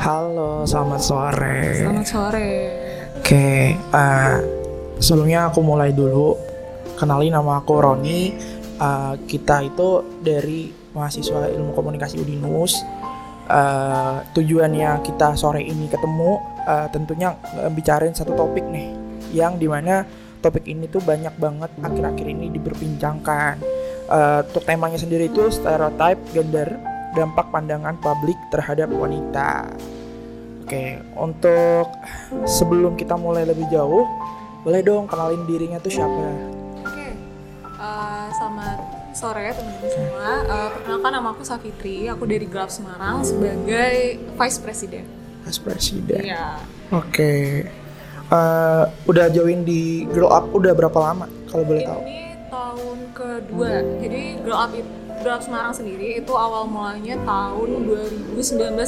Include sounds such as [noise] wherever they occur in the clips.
Halo, selamat sore. Selamat sore. Oke, eh, sebelumnya aku mulai dulu. Kenalin nama aku Roni. Eh, kita itu dari mahasiswa ilmu komunikasi Udinus. Eh, tujuannya kita sore ini ketemu eh, tentunya bicarain satu topik nih, yang di mana topik ini tuh banyak banget akhir-akhir ini diperbincangkan. Eh, untuk temanya sendiri itu stereotype gender, dampak pandangan publik terhadap wanita. Oke, untuk sebelum kita mulai lebih jauh, boleh dong kenalin dirinya tuh siapa? Oke. Eh, selamat sore teman-teman semua. Eh, perkenalkan nama aku Safitri. Aku dari Gelap Semarang sebagai Vice President. Mas Presiden. Iya. Oke. Eh, udah join di Grow Up udah berapa lama kalau boleh tahu? Ini kedua. Jadi Grow Up Grow Up Semarang sendiri itu awal mulanya tahun 2019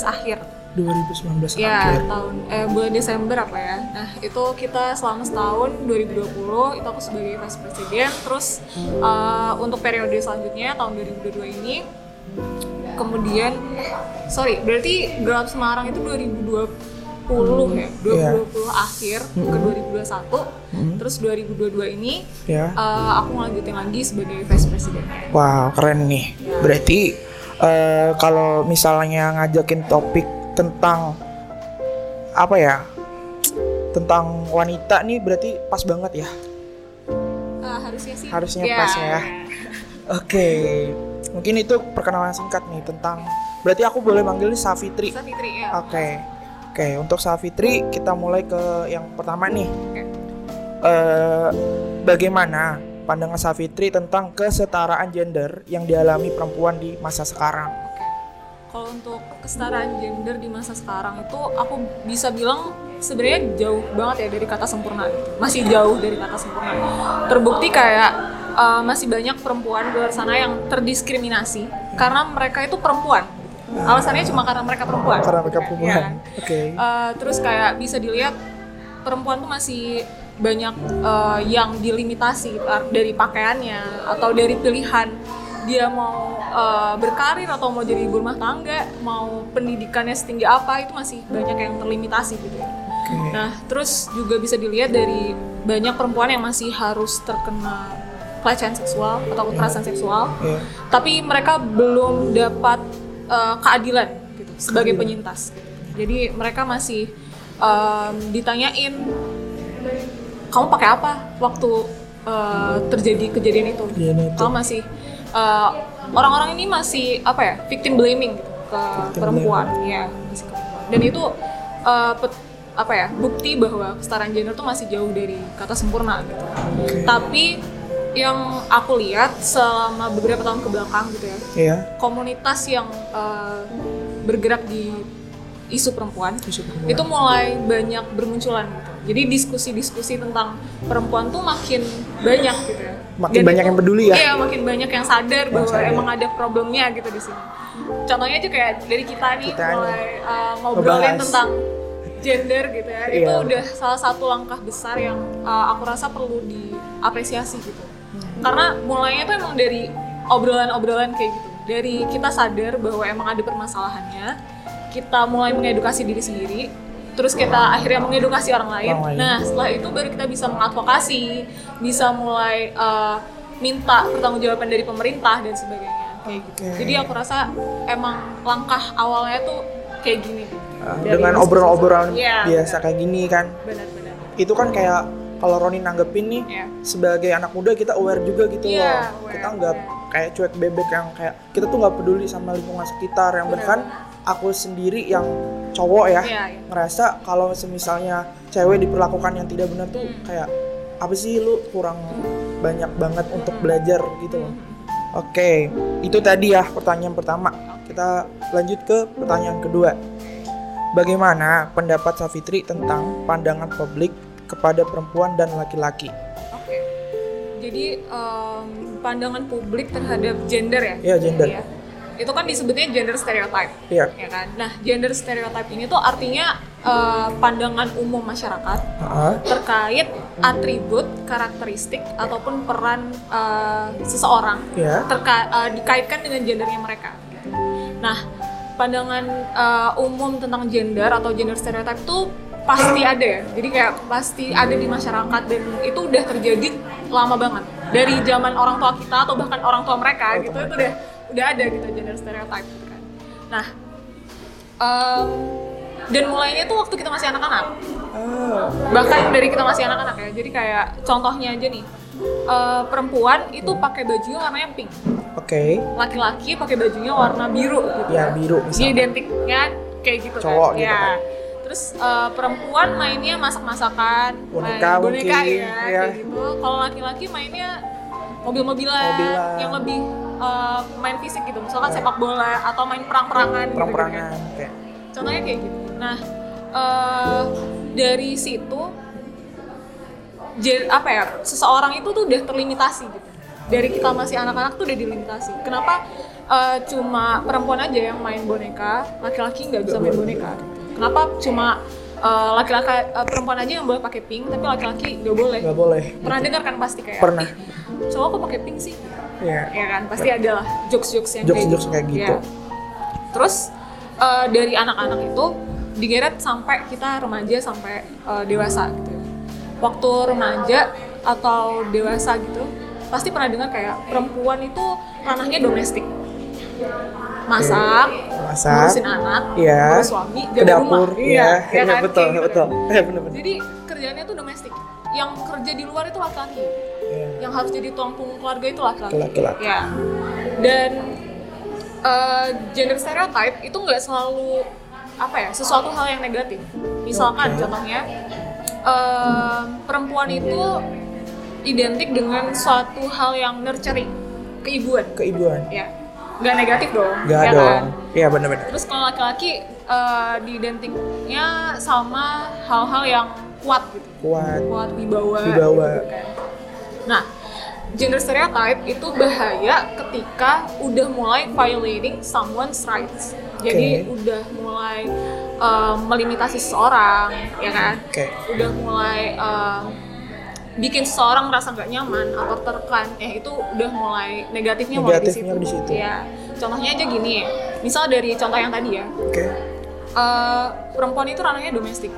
akhir. 2019 Ya, akhir. tahun eh bulan Desember apa ya. Nah, itu kita selama setahun 2020 itu aku sebagai vice president. Terus eh, untuk periode selanjutnya tahun 2022 ini kemudian sorry, berarti Gelap Semarang itu 2020 ya. 2020 akhir ke 2021. Terus 2022 ini Ya. eh, aku ngelanjutin lagi sebagai vice president. Wow, keren nih. Berarti eh, kalau misalnya ngajakin topik tentang apa ya? Tentang wanita nih berarti pas banget ya. Eh, harusnya sih Harusnya ya. pas ya. [laughs] Oke. Mungkin itu perkenalan singkat nih tentang berarti aku boleh manggil Safitri. Safitri ya. Oke. Oke, untuk Safitri kita mulai ke yang pertama nih. Eh, bagaimana pandangan Safitri tentang kesetaraan gender yang dialami perempuan di masa sekarang? Kalau untuk kesetaraan gender di masa sekarang itu aku bisa bilang sebenarnya jauh banget ya dari kata sempurna. Masih jauh dari kata sempurna. Terbukti kayak uh, masih banyak perempuan di luar sana yang terdiskriminasi karena mereka itu perempuan. Alasannya cuma karena mereka perempuan. Karena mereka perempuan. Ya. Oke. Uh, terus kayak bisa dilihat perempuan tuh masih banyak uh, yang dilimitasi dari pakaiannya atau dari pilihan dia mau uh, berkarir atau mau jadi ibu rumah tangga, mau pendidikannya setinggi apa itu masih banyak yang terlimitasi gitu ya. Oke. Nah, terus juga bisa dilihat dari banyak perempuan yang masih harus terkena pelecehan seksual atau kekerasan seksual, Iya. tapi mereka belum dapat uh, keadilan gitu sebagai penyintas. Jadi mereka masih um, ditanyain kamu pakai apa waktu uh, terjadi kejadian itu? Kejadian itu. Kamu masih uh, orang-orang ini masih apa ya victim blaming gitu ke Victim perempuan, ya masih ke perempuan. Dan itu uh, pet- apa ya bukti bahwa kesetaraan gender tuh masih jauh dari kata sempurna gitu. Tapi yang aku lihat selama beberapa tahun ke belakang gitu ya, Iya. komunitas yang uh, bergerak di isu perempuan Isu perempuan. itu mulai banyak bermunculan gitu. Jadi diskusi-diskusi tentang perempuan tuh makin banyak gitu ya. Makin banyak yang peduli ya? Iya, makin banyak yang sadar bahwa sadar. emang ada problemnya gitu di sini. Contohnya aja kayak dari kita nih Kita mulai uh, ngobrolin Ngebahas. tentang gender gitu ya. Itu Iya. udah salah satu langkah besar yang uh, aku rasa perlu diapresiasi gitu. Hmm. Karena mulainya tuh emang dari obrolan-obrolan kayak gitu. Dari kita sadar bahwa emang ada permasalahannya, kita mulai mengedukasi diri sendiri, terus kita akhirnya mengedukasi orang lain. Nah, setelah itu baru kita bisa mengadvokasi, bisa mulai uh, minta pertanggungjawaban dari pemerintah dan sebagainya kayak gitu. Jadi aku rasa emang langkah awalnya tuh kayak gini. Uh, dengan obrolan-obrolan Iya, biasa kayak gini kan. Benar-benar. Itu kan kayak kalau Roni nanggepin nih Iya. sebagai anak muda kita aware juga gitu Iya, loh. aware, Kita nggak kayak cuek bebek yang kayak kita tuh nggak peduli sama lingkungan sekitar yang Benar, bahkan aku sendiri yang cowok ya Iya, iya. ngerasa kalau semisalnya cewek diperlakukan yang tidak benar tuh Hmm. kayak apa sih lu kurang banyak banget untuk belajar gitu loh. Oke, itu tadi ya pertanyaan pertama. Kita lanjut ke pertanyaan kedua. Bagaimana pendapat Safitri tentang pandangan publik kepada perempuan dan laki-laki? Oke. Jadi em, pandangan publik terhadap gender ya? Iya, gender. Iya. Itu kan disebutnya gender stereotype. Iya. Ya kan? Nah, gender stereotype ini tuh artinya eh, pandangan umum masyarakat Heeh. terkait atribut, karakteristik ataupun peran eh, seseorang Iya. terka- eh, dikaitkan dengan gendernya mereka. gitu. pandangan uh, umum tentang gender atau gender stereotype itu pasti ada ya. Jadi kayak pasti ada di masyarakat dan itu udah terjadi lama banget. Dari zaman orang tua kita atau bahkan orang tua mereka gitu itu udah udah ada gitu gender stereotype gitu kan. Nah, um, dan mulainya tuh waktu kita masih anak-anak. Oh, Bahkan dari kita masih anak-anak ya. Jadi kayak contohnya aja nih. uh, perempuan itu pakai bajunya warnanya pink. oke. Laki-laki pakai bajunya warna biru gitu. Ya biru misalnya. identiknya kayak gitu Cowok kan. gitu ya. kan. Terus uh, perempuan mainnya masak-masakan, Boneka main boneka mungkin, ya, ya. kayak gitu. Kalau laki-laki mainnya mobil-mobilan Mobilan. yang lebih uh, main fisik gitu. Misalkan sepak bola atau main perang-perangan gitu, Perang-perangan gitu kayak. Contohnya kayak gitu. Nah, uh, dari situ apa ya? Seseorang itu tuh udah terlimitasi gitu. Dari kita masih anak-anak tuh udah dilimitasi. Kenapa uh, cuma perempuan aja yang main boneka, laki-laki nggak bisa main boneka? Kenapa cuma uh, laki-laki uh, perempuan aja yang boleh pakai pink, tapi laki-laki nggak boleh? Nggak boleh. Pernah dengar kan pasti kayak Pernah. "Ih, cowok kok pakai pink sih? Ya. Ya kan, pasti ada lah jokes-jokes yang Jokes-jokes kayak gitu. Iya. Terus eh, dari anak-anak itu digeret sampai kita remaja sampai eh, dewasa gitu. Waktu remaja atau dewasa gitu, pasti pernah dengar kayak perempuan itu ranahnya domestik. Masak, Masak. ngurusin anak, Iya. ngurus suami, Ke jaga dapur. rumah. Iya, ya iya, kan? betul, Kayak gitu betul. kan. [laughs] Iya, bener-bener. Jadi kerjanya tuh domestik. Yang kerja di luar itu laki-laki Iya. yang harus jadi tulang punggung keluarga itu laki-laki. Laki-laki. Ya. Dan eh, gender stereotype itu nggak selalu apa ya sesuatu hal yang negatif. Misalkan Oke. contohnya eh, perempuan itu identik dengan suatu hal yang nurturing, keibuan. Keibuan. Ya, nggak negatif dong. Gak ya dong. kan? Iya bener-bener. Terus kalau laki-laki eh, diidentiknya sama hal-hal yang kuat gitu Kuat. kuat wibawa, Wibawa. gitu kan. Nah, gender stereotype itu bahaya ketika udah mulai violating someone's rights. Jadi Oke. udah mulai um, melimitasi seseorang, ya kan? Oke. Udah mulai um, bikin seseorang merasa nggak nyaman atau tertekan, ya itu udah mulai negatifnya mulai di situ. Negatifnya di situ. Ya, contohnya aja gini ya. Misal dari contoh yang tadi ya, Oke. eh, perempuan itu ranahnya domestik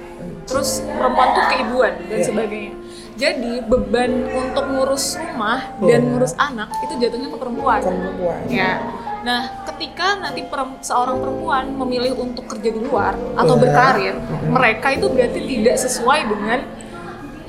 terus perempuan tuh keibuan dan Iya. sebagainya jadi beban untuk ngurus rumah dan Iya. ngurus anak itu jatuhnya ke perempuan perempuan. ya nah ketika nanti perem- seorang perempuan memilih untuk kerja di luar atau Iya. berkarir mereka itu berarti tidak sesuai dengan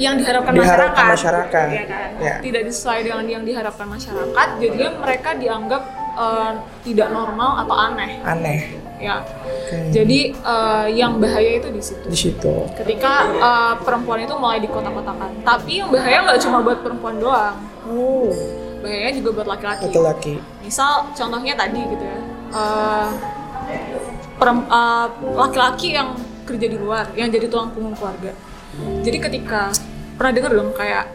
yang diharapkan, Diharapkan masyarakat, masyarakat. Iya kan? Iya. tidak sesuai dengan yang diharapkan masyarakat jadinya mereka dianggap eh, tidak normal atau aneh Aneh. ya Oke. jadi eh, yang bahaya itu di situ. di situ. Ketika eh, perempuan itu mulai dikotak-kotakan. Tapi yang bahaya nggak cuma buat perempuan doang. Oh. Bahayanya juga buat laki-laki. Laki-laki. Misal contohnya tadi gitu ya. eh, laki-laki yang kerja di luar, yang jadi tulang punggung keluarga. Jadi ketika pernah dengar dong kayak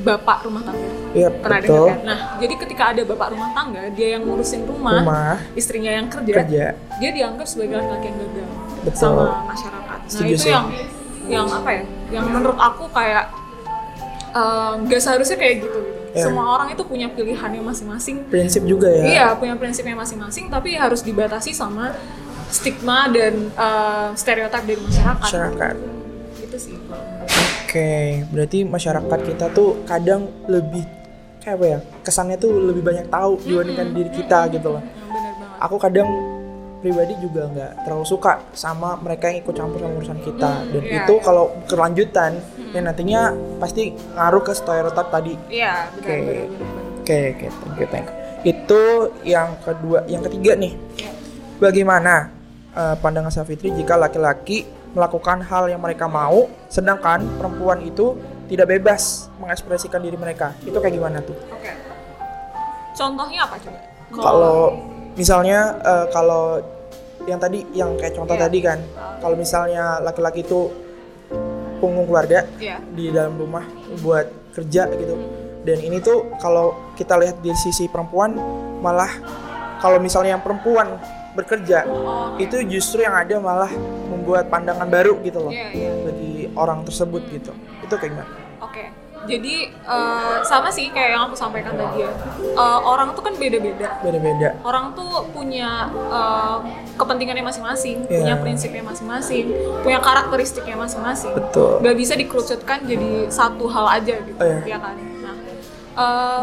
bapak rumah tangga. Iya Pernah dengar betul. kan? Nah, jadi ketika ada bapak rumah tangga, dia yang ngurusin rumah, Rumah. istrinya yang kerja, Kerja. dia dianggap sebagai laki-laki yang gagal Betul. sama masyarakat. Nah Setuju itu sih. yang yang apa ya? Yang menurut aku kayak eh, nggak seharusnya kayak gitu. gitu. Ya. Semua orang itu punya pilihannya masing-masing. Prinsip juga ya. Iya, punya prinsipnya masing-masing, tapi harus dibatasi sama stigma dan eh, stereotip dari masyarakat. Masyarakat. Itu sih. Oke, berarti masyarakat kita tuh kadang lebih kayak apa ya? Kesannya tuh lebih banyak tahu dibandingkan diri kita gitu loh. Banget. Aku kadang pribadi juga nggak terlalu suka sama mereka yang ikut campur sama urusan kita dan iya, itu iya. kalau kelanjutan ya nantinya pasti ngaruh ke stereotip tadi Iya, Oke. oke oke thank you thank you. itu yang kedua yang ketiga nih Iya. bagaimana eh, pandangan Safitri jika laki-laki melakukan hal yang mereka mau sedangkan perempuan itu tidak bebas mengekspresikan diri mereka itu kayak gimana tuh Oke. Contohnya apa coba? kalau misalnya eh, kalau yang tadi yang kayak contoh Iya. tadi kan kalau misalnya laki-laki itu punggung keluarga Iya. di dalam rumah buat kerja gitu dan ini tuh kalau kita lihat di sisi perempuan malah kalau misalnya yang perempuan bekerja Oh, itu justru yang ada malah membuat pandangan baru gitu loh Iya, iya. bagi orang tersebut gitu itu kayak gimana? Oke, jadi eh, sama sih kayak yang aku sampaikan tadi ya. Eh, orang tuh kan beda-beda. beda-beda Orang tuh punya eh, kepentingannya masing-masing, Iya. punya prinsipnya masing-masing, punya karakteristiknya masing-masing. betul Gak bisa dikerucutkan jadi satu hal aja gitu, Oh, iya. ya kan? Nah, eh,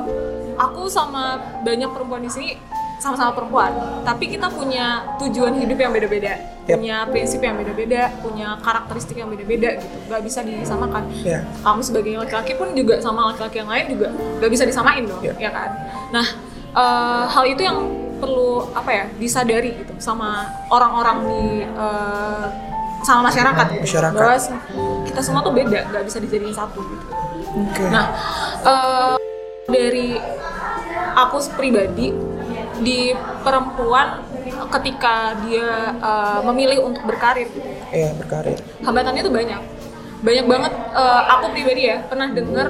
aku sama banyak perempuan di sini sama-sama perempuan, tapi kita punya tujuan hidup yang beda-beda, Yap. punya prinsip yang beda-beda, punya karakteristik yang beda-beda gitu, gak bisa disamakan. ya Kamu sebagai laki-laki pun juga sama laki-laki yang lain juga gak bisa disamain dong, Yap. ya kan? Nah, eh, hal itu yang perlu apa ya disadari gitu sama orang-orang di eh, sama masyarakat, gitu. Masyarakat. bahwa kita semua tuh beda, gak bisa dijadiin satu gitu. oke Nah, eh, dari aku pribadi di perempuan ketika dia eh, memilih untuk berkarir, gitu ya, ya berkarir hambatannya tuh banyak, banyak banget. eh, aku pribadi ya pernah dengar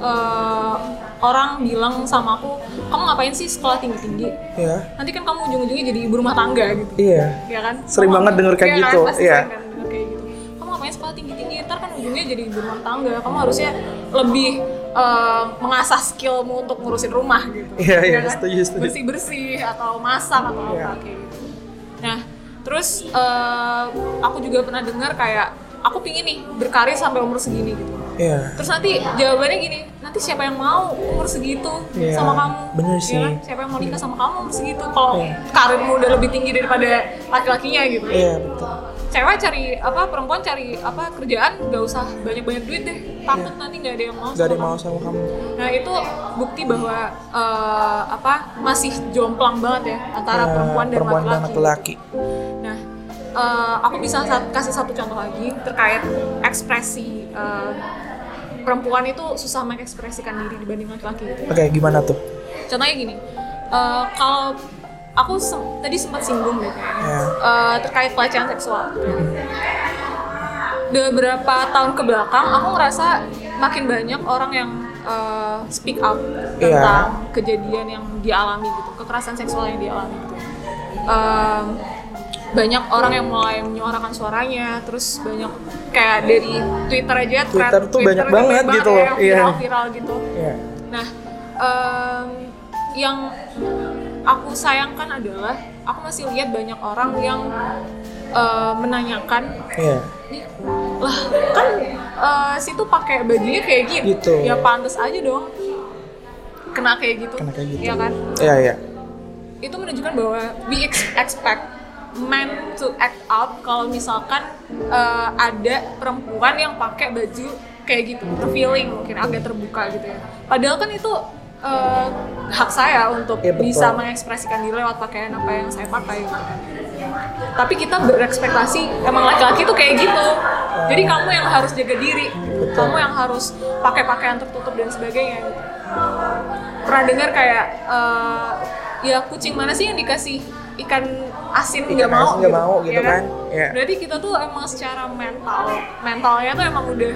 eh, orang bilang sama aku, kamu ngapain sih sekolah tinggi tinggi? ya Nanti kan kamu ujung-ujungnya jadi ibu rumah tangga gitu iya ya kan? Sering Kamu- banget denger kayak iya kan? gitu, iya. kan kayak gitu. Kamu ngapain sekolah tinggi-tinggi, ntar kan ujungnya jadi ibu rumah tangga. Kamu harusnya lebih eh, mengasah skillmu untuk ngurusin rumah gitu. Iya, iya, Ya kan? setuju, setuju. Bersih-bersih atau masak atau Iya. apa kayak gitu. Nah, terus eh, aku juga pernah dengar kayak aku pingin nih berkarir sampai umur segini gitu. iya Terus nanti jawabannya gini, nanti siapa yang mau umur segitu Iya, sama kamu? bener Ya sih. kan? Siapa yang mau nikah sama kamu umur segitu? Kalau Iya. karirmu udah lebih tinggi daripada laki-lakinya gitu. iya betul Cewek cari apa, perempuan cari apa kerjaan gak usah banyak-banyak duit deh. Takut nanti nggak ada yang mau. gak ada yang mau sama kamu Nah itu bukti bahwa eh, apa masih jomplang banget ya antara Ya, perempuan dan perempuan dan laki-laki. Nah, eh, aku bisa sa- kasih satu contoh lagi terkait ekspresi eh, perempuan itu susah mengekspresikan diri dibanding laki-laki. oke gimana tuh Contohnya gini, eh, kalau aku sem- tadi sempat singgung deh kayaknya Ya. eh, terkait pelecehan seksual. Beberapa tahun ke belakang, aku ngerasa makin banyak orang yang eh, speak up Iya. tentang kejadian yang dialami gitu, kekerasan seksual yang dialami gitu. Em, banyak orang yang mulai menyuarakan suaranya, terus banyak kayak dari Twitter aja, Twitter tuh banyak banget gitu ya, loh, iya. viral-viral gitu. iya Nah, em, yang aku sayangkan adalah aku masih lihat banyak orang yang eh, menanyakan, iya nih lah kan eh, situ pakai bajunya kayak gitu, Gitu. ya pantas aja dong kena kayak gitu, Kena kayak gitu. ya kan? iya iya Itu menunjukkan bahwa we ex- expect men to act out kalau misalkan eh, ada perempuan yang pakai baju kayak gitu, revealing mungkin agak terbuka gitu ya. Padahal kan itu eh, hak saya untuk betul. bisa mengekspresikan diri lewat pakaian apa yang saya pakai. Gitu. Tapi kita berekspektasi emang laki-laki tuh kayak gitu. Jadi kamu yang harus jaga diri, kamu yang harus pakai pakaian tertutup dan sebagainya. Gitu. Pernah dengar kayak eh, ya kucing mana sih yang dikasih ikan asin nggak mau nggak mau gitu ya kan? Iya. Berarti kita tuh emang secara mental, mentalnya tuh emang udah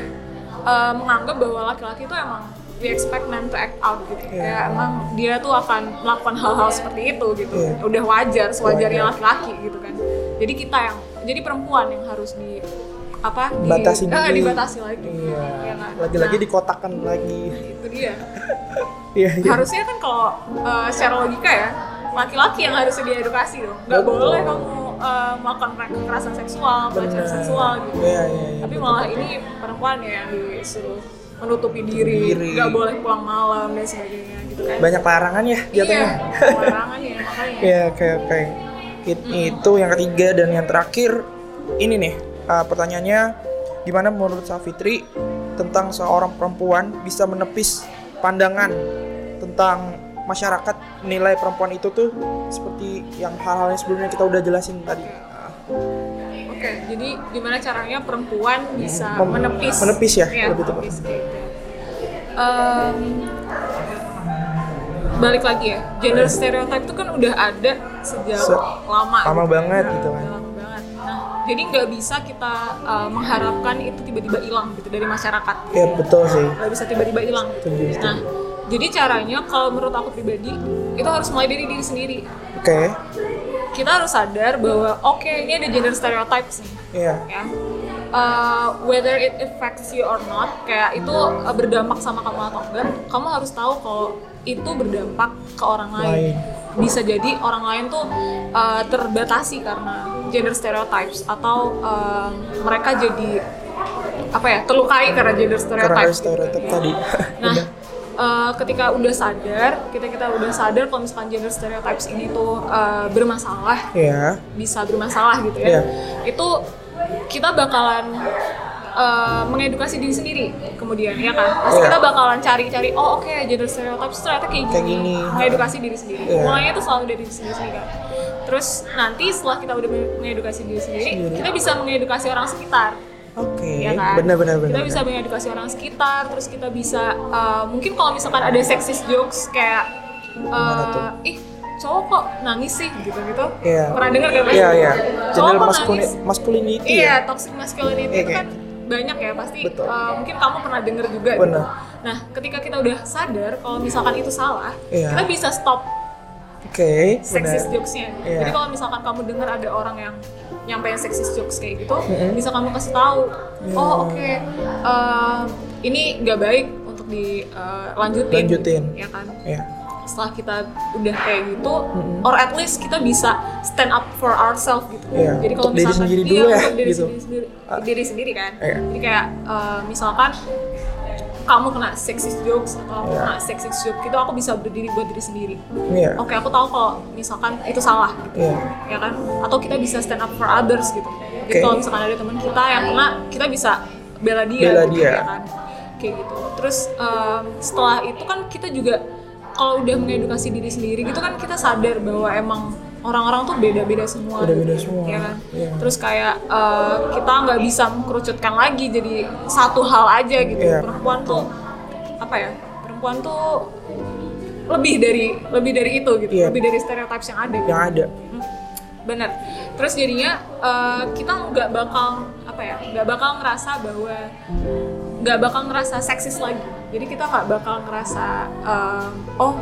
eh, menganggap bahwa laki-laki tuh emang we expect men to act out gitu. Iya. Kayak emang dia tuh akan melakukan hal-hal seperti itu gitu. Iya. Udah wajar, sewajarnya Wajar. laki-laki gitu kan. Jadi kita yang jadi perempuan yang harus di apa di, Batasi eh, dibatasi lagi. iya Iya kan? lagi-lagi Nah, dikotakkan lagi itu dia. [laughs] iya iya harusnya kan kalau uh, secara logika ya laki-laki yang harusnya diedukasi dong nggak Betul. boleh kamu uh, melakukan kekerasan seksual pelecehan seksual gitu iya iya iya tapi betul. malah ini perempuan ya yang disuruh menutupi diri Diri. nggak boleh pulang malam dan sebagainya gitu kan banyak larangan ya jatuhnya iya larangan ya makanya [laughs] Iya, oke oke. It- Itu yang ketiga dan yang terakhir ini nih uh, pertanyaannya gimana menurut Safitri tentang seorang perempuan bisa menepis pandangan tentang masyarakat nilai perempuan itu tuh seperti yang hal-hal yang sebelumnya kita udah jelasin tadi. Uh, Oke, jadi gimana caranya perempuan bisa Mem- menepis? menepis ya, Iya, lebih tepat. menepis gitu. Em, balik lagi ya, gender stereotype itu kan udah ada sejak Se- lama. lama gitu. banget gitu kan. udah Lama banget. Nah, jadi nggak bisa kita uh, mengharapkan itu tiba-tiba hilang gitu dari masyarakat. ya betul sih. Nggak bisa tiba-tiba hilang. Gitu. Nah, jadi caranya kalau menurut aku pribadi itu harus mulai dari diri sendiri. Oke. Kita harus sadar bahwa oke ini ada gender stereotypes nih Iya. ya uh, whether it affects you or not kayak itu uh, berdampak sama kamu atau enggak kamu harus tahu kalau itu berdampak ke orang lain, Lain. bisa jadi orang lain tuh uh, terbatasi karena gender stereotypes atau um, mereka jadi apa ya terlukai karena gender karena stereotypes gitu. tadi Nah, Eh, ketika udah sadar, kita kita udah sadar kalau misalkan gender stereotypes ini tuh eh, bermasalah, ya bisa bermasalah gitu ya, itu kita bakalan eh, mengedukasi diri sendiri kemudian ya kan? Pasti Iya. kita bakalan cari-cari oh oke gender stereotypes ternyata kayak gini, Kayak gini. mengedukasi diri sendiri. Iya. mulainya itu selalu dari diri sendiri kan? Terus nanti setelah kita udah mengedukasi diri sendiri Sendiri. kita bisa mengedukasi orang sekitar oke ya kan? benar benar benar Kita bisa mengedukasi orang sekitar, terus kita bisa uh, mungkin kalau misalkan ada sexist jokes kayak uh, ih cowok kok nangis sih gitu-gitu. Iya. Pernah dengar? Mas? iya iya nangis? masculinity Iya, ya toxic masculinity Iya, itu kayak- kan banyak ya pasti. Betul. uh, mungkin kamu pernah dengar juga. gitu. Benar. Nah, ketika kita udah sadar kalau misalkan itu salah, Iya. kita bisa stop oke sexist benar jokesnya. Iya. Jadi kalau misalkan kamu dengar ada orang yang nyampein sexist jokes kayak gitu, bisa kamu kasih tahu, Iya. oh oke, eh, ini nggak baik untuk dilanjutin, Lanjutin. ya kan? ya Setelah kita udah kayak gitu, or at least kita bisa stand up for ourselves gitu. Iya, Jadi kalau untuk diri misalkan sendiri iya, dulu ya, diri gitu. sendiri, sendiri, Ah. diri sendiri kan. Iya. Jadi kayak eh, misalkan kamu kena sexist jokes atau aku Iya. kena sexist joke gitu, aku bisa berdiri buat diri sendiri. Iya. Oke aku tahu kalau misalkan itu salah gitu iya. ya kan? Atau kita bisa stand up for others gitu. Oke. jadi kalau misalkan ada teman kita yang kena kita bisa bela dia Bela gitu, dia. ya kan? Kayak gitu. Terus em, setelah itu kan kita juga kalau udah mengedukasi diri sendiri gitu kan kita sadar bahwa emang orang-orang tuh beda-beda semua Beda-beda gitu, semua. ya kan Iya. terus kayak eh, kita nggak bisa mengkerucutkan lagi jadi satu hal aja gitu Iya. perempuan tuh apa ya perempuan tuh lebih dari lebih dari itu gitu Iya. lebih dari stereotypes yang ada gitu. yang ada Hmm, bener terus jadinya eh, kita nggak bakal apa ya nggak bakal ngerasa bahwa nggak bakal ngerasa seksis lagi jadi kita nggak bakal ngerasa eh, oh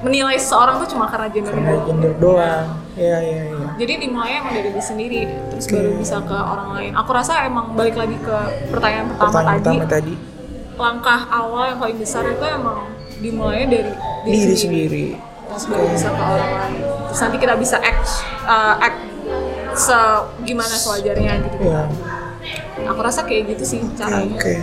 menilai seseorang tuh cuma karena gendernya karena doang. gender doang. Iya iya iya. Jadi dimulai emang dari diri sendiri terus Oke. baru bisa ke orang lain. Aku rasa emang balik lagi ke pertanyaan pertama pertanyaan tadi. pertama tadi. Langkah awal yang paling besar itu emang dimulainya dari diri sendiri. Terus baru bisa ke orang lain. Terus nanti kita bisa act uh, act se gimana sewajarnya gitu. Iya. Aku rasa kayak gitu sih caranya. Oke.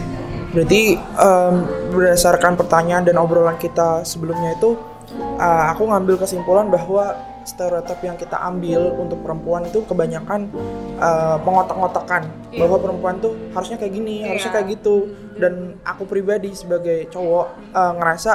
Berarti em, berdasarkan pertanyaan dan obrolan kita sebelumnya itu, eh, aku ngambil kesimpulan bahwa stereotip yang kita ambil untuk perempuan itu kebanyakan eh, mengotak-ngotakan Iya. bahwa perempuan tuh harusnya kayak gini, harusnya Iya. kayak gitu. Dan aku pribadi sebagai cowok eh, ngerasa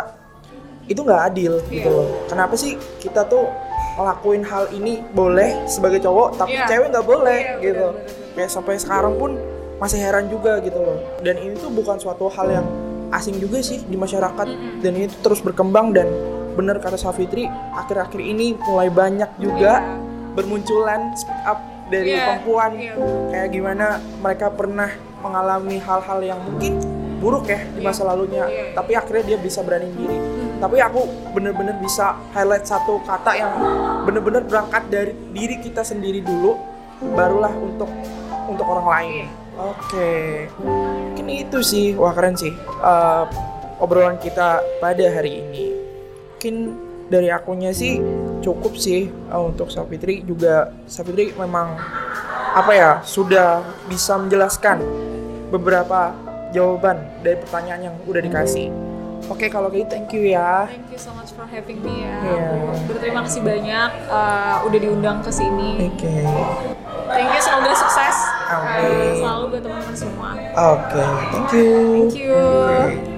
itu nggak adil gitu Iya. loh. Kenapa sih kita tuh ngelakuin hal ini boleh sebagai cowok tapi Iya. cewek nggak boleh Iya, gitu. benar-benar. Kayak sampai sekarang pun masih heran juga gitu loh. Dan ini tuh bukan suatu hal yang asing juga sih di masyarakat dan ini tuh terus berkembang dan bener kata Safitri akhir-akhir ini mulai banyak juga Iya. bermunculan speak up dari Iya, perempuan iya. kayak gimana mereka pernah mengalami hal-hal yang mungkin buruk ya di Iya. masa lalunya Iya, iya. tapi akhirnya dia bisa berani diri Hmm. tapi aku bener-bener bisa highlight satu kata yang bener-bener berangkat dari diri kita sendiri dulu barulah untuk untuk orang lain oke mungkin itu sih wah keren sih eh, obrolan kita pada hari ini mungkin dari akunya sih cukup sih eh, untuk Sapitri juga Sapitri memang apa ya sudah bisa menjelaskan beberapa jawaban dari pertanyaan yang udah dikasih. Oke kalau gitu thank you ya. Thank you so much for having me ya. Aku berterima kasih banyak uh, udah diundang ke sini. Oke. Thank you, semoga sukses Amin. uh, selalu buat teman-teman semua. Oke, thank you. Thank you. Oke.